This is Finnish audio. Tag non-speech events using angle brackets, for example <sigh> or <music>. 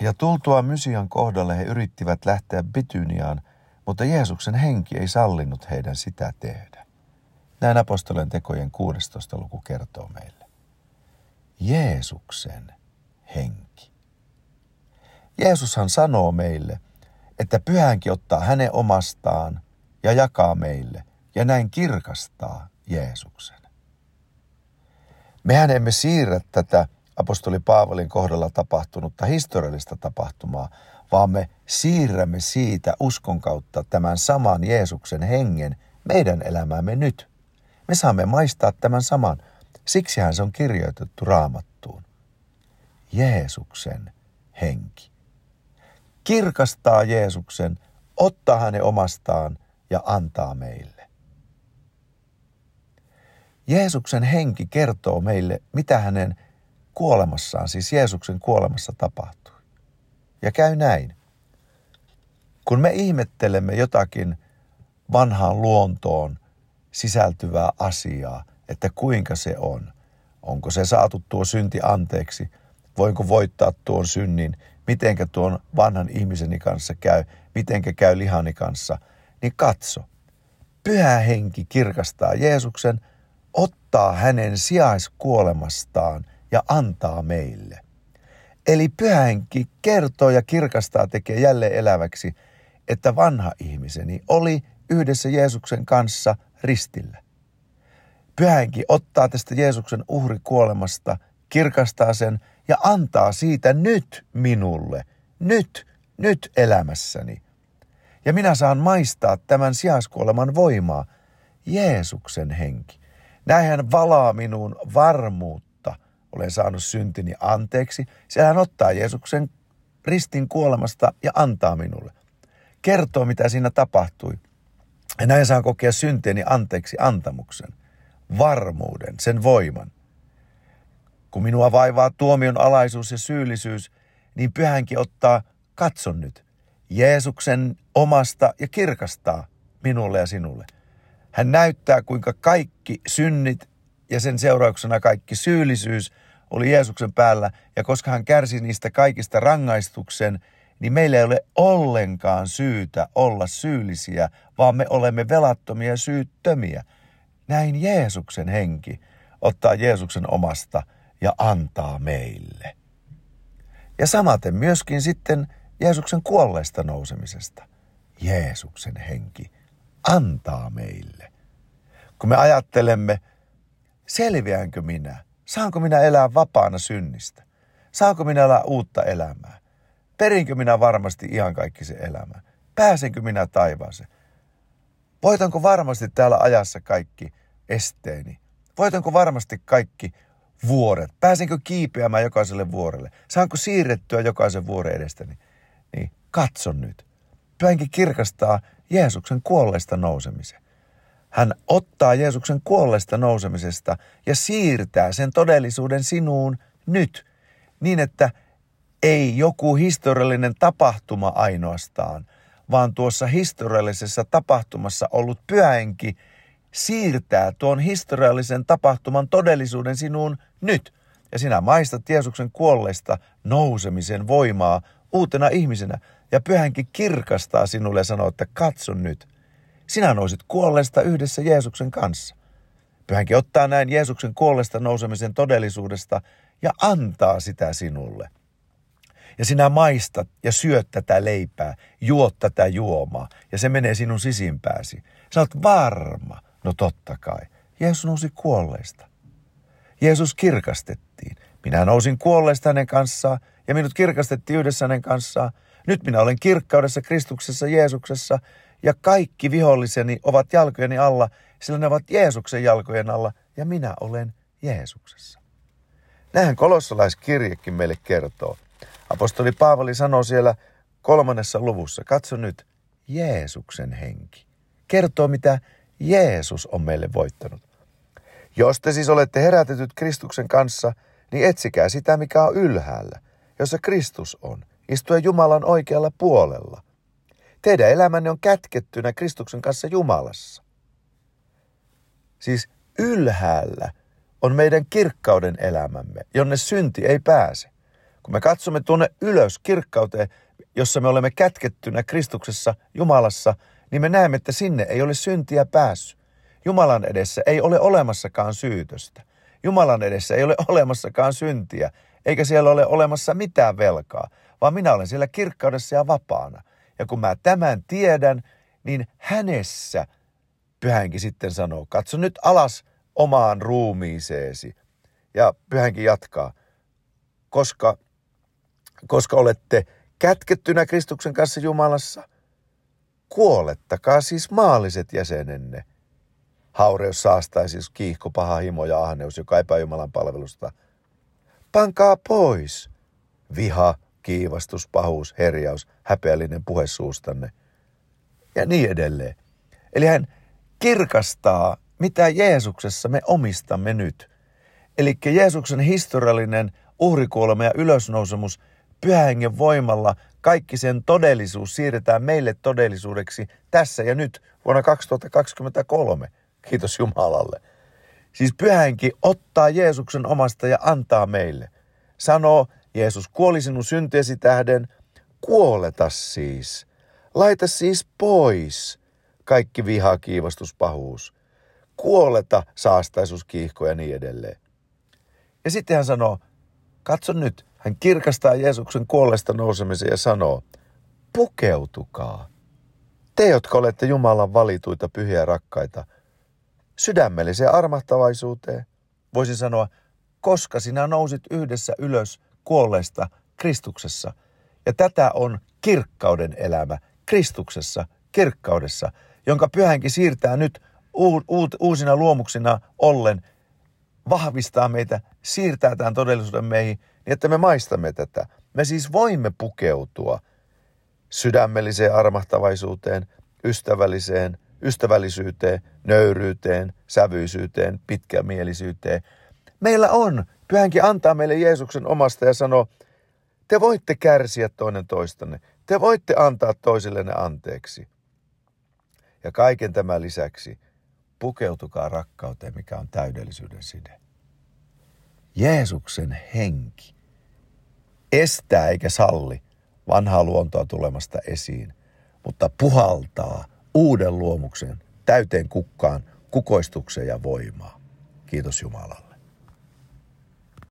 Ja tultua Mysian kohdalle he yrittivät lähteä Bityniaan, mutta Jeesuksen henki ei sallinut heidän sitä tehdä. Näin apostolen tekojen 16. luku kertoo meille. Jeesuksen henki. Jeesushan sanoo meille, että pyhänkin ottaa hänen omastaan ja jakaa meille, ja näin kirkastaa Jeesuksen. Mehän emme siirrä tätä apostoli Paavalin kohdalla tapahtunutta historiallista tapahtumaa, vaan me siirrämme siitä uskon kautta tämän saman Jeesuksen hengen meidän elämäämme nyt. Me saamme maistaa tämän saman. Siksihän se on kirjoitettu raamattuun. Jeesuksen henki. Kirkastaa Jeesuksen, ottaa hänen omastaan ja antaa meille. Jeesuksen henki kertoo meille, mitä hänen kuolemassaan, siis Jeesuksen kuolemassa tapahtui. Ja käy näin. Kun me ihmettelemme jotakin vanhaan luontoon sisältyvää asiaa, että kuinka se on, onko se saatu tuo synti anteeksi, voinko voittaa tuon synnin, mitenkä tuon vanhan ihmiseni kanssa käy, mitenkä käy lihani kanssa, niin katso. Pyhä henki kirkastaa Jeesuksen, ottaa hänen sijaiskuolemastaan ja antaa meille. Eli pyhänki kertoo ja kirkastaa tekee jälleen eläväksi, että vanha ihmiseni oli yhdessä Jeesuksen kanssa ristillä. Pyhänki ottaa tästä Jeesuksen uhrikuolemasta, kirkastaa sen ja antaa siitä nyt minulle, nyt, nyt elämässäni. Ja minä saan maistaa tämän sijaiskuoleman voimaa, Jeesuksen henki. Näin hän valaa minuun varmuutta olen saanut syntini anteeksi. Siellä hän ottaa Jeesuksen ristin kuolemasta ja antaa minulle. Kertoo, mitä siinä tapahtui. Ja näin saan kokea syntieni anteeksi antamuksen, varmuuden, sen voiman. Kun minua vaivaa tuomion alaisuus ja syyllisyys, niin pyhänkin ottaa, katson nyt, Jeesuksen omasta ja kirkastaa minulle ja sinulle. Hän näyttää, kuinka kaikki synnit ja sen seurauksena kaikki syyllisyys oli Jeesuksen päällä, ja koska hän kärsi niistä kaikista rangaistuksen, niin meillä ei ole ollenkaan syytä olla syyllisiä, vaan me olemme velattomia ja syyttömiä. Näin Jeesuksen henki ottaa Jeesuksen omasta ja antaa meille. Ja samaten myöskin sitten Jeesuksen kuolleesta nousemisesta. Jeesuksen henki antaa meille. Kun me ajattelemme, selviäänkö minä? Saanko minä elää vapaana synnistä? Saanko minä elää uutta elämää? Perinkö minä varmasti ihan kaikki se elämä? Pääsenkö minä taivaaseen? Voitanko varmasti täällä ajassa kaikki esteeni? Voitanko varmasti kaikki vuoret? Pääsenkö kiipeämään jokaiselle vuorelle? Saanko siirrettyä jokaisen vuoren edestäni? Niin katson nyt. Pyhänkin kirkastaa Jeesuksen kuolleista nousemisen. Hän ottaa Jeesuksen kuolleesta nousemisesta ja siirtää sen todellisuuden sinuun nyt, niin että ei joku historiallinen tapahtuma ainoastaan, vaan tuossa historiallisessa tapahtumassa ollut pyhänki siirtää tuon historiallisen tapahtuman todellisuuden sinuun nyt. Ja sinä maistat Jeesuksen kuolleesta nousemisen voimaa uutena ihmisenä. Ja pyhänkin kirkastaa sinulle ja sanoo, että katso nyt – sinä nousit kuolleesta yhdessä Jeesuksen kanssa. Pyhänkin ottaa näin Jeesuksen kuolleesta nousemisen todellisuudesta ja antaa sitä sinulle. Ja sinä maistat ja syöt tätä leipää, juot tätä juomaa ja se menee sinun sisimpääsi. Sä oot varma. No totta kai. Jeesus nousi kuolleesta. Jeesus kirkastettiin. Minä nousin kuolleesta hänen kanssaan ja minut kirkastettiin yhdessä hänen kanssaan. Nyt minä olen kirkkaudessa Kristuksessa Jeesuksessa ja kaikki viholliseni ovat jalkojeni alla, sillä ne ovat Jeesuksen jalkojen alla ja minä olen Jeesuksessa. Nähän kolossalaiskirjekin meille kertoo. Apostoli Paavali sanoo siellä kolmannessa luvussa, katso nyt, Jeesuksen henki. Kertoo, mitä Jeesus on meille voittanut. Jos te siis olette herätetyt Kristuksen kanssa, niin etsikää sitä, mikä on ylhäällä, jossa Kristus on, istuen Jumalan oikealla puolella – Teidän elämänne on kätkettynä Kristuksen kanssa Jumalassa. Siis ylhäällä on meidän kirkkauden elämämme, jonne synti ei pääse. Kun me katsomme tuonne ylös kirkkauteen, jossa me olemme kätkettynä Kristuksessa Jumalassa, niin me näemme, että sinne ei ole syntiä päässyt. Jumalan edessä ei ole olemassakaan syytöstä. Jumalan edessä ei ole <laughs> olemassakaan syntiä, eikä siellä ole olemassa mitään velkaa, vaan minä olen siellä kirkkaudessa ja vapaana. Ja kun mä tämän tiedän, niin hänessä pyhänkin sitten sanoo, katso nyt alas omaan ruumiiseesi. Ja pyhänkin jatkaa, koska, koska olette kätkettynä Kristuksen kanssa Jumalassa, kuolettakaa siis maalliset jäsenenne. Haureus saastaisi, siis kiihko, paha himo ja ahneus, joka epäjumalan palvelusta. Pankaa pois. Viha, kiivastus, pahuus, herjaus, häpeällinen puhe suustanne. Ja niin edelleen. Eli hän kirkastaa, mitä Jeesuksessa me omistamme nyt. Eli Jeesuksen historiallinen uhrikuolema ja ylösnousemus pyhängen voimalla kaikki sen todellisuus siirretään meille todellisuudeksi tässä ja nyt vuonna 2023. Kiitos Jumalalle. Siis pyhänkin ottaa Jeesuksen omasta ja antaa meille. Sanoo, Jeesus kuoli sinun syntiesi tähden, kuoleta siis. Laita siis pois kaikki viha, kiivastus, pahuus. Kuoleta saastaisuus, kiihko ja niin edelleen. Ja sitten hän sanoo, katso nyt, hän kirkastaa Jeesuksen kuolleesta nousemisen ja sanoo, pukeutukaa. Te, jotka olette Jumalan valituita, pyhiä rakkaita, sydämelliseen armahtavaisuuteen. Voisin sanoa, koska sinä nousit yhdessä ylös kuolleesta Kristuksessa. Ja tätä on kirkkauden elämä Kristuksessa, kirkkaudessa, jonka pyhänkin siirtää nyt uusina luomuksina ollen, vahvistaa meitä, siirtää tämän todellisuuden meihin, niin että me maistamme tätä. Me siis voimme pukeutua sydämelliseen armahtavaisuuteen, ystävälliseen, ystävällisyyteen, nöyryyteen, sävyisyyteen, pitkämielisyyteen. Meillä on, pyhänkin antaa meille Jeesuksen omasta ja sanoo, te voitte kärsiä toinen toistanne. Te voitte antaa toisillenne anteeksi. Ja kaiken tämän lisäksi pukeutukaa rakkauteen, mikä on täydellisyyden side. Jeesuksen henki estää eikä salli vanhaa luontoa tulemasta esiin, mutta puhaltaa uuden luomuksen täyteen kukkaan kukoistukseen ja voimaa. Kiitos Jumalalle.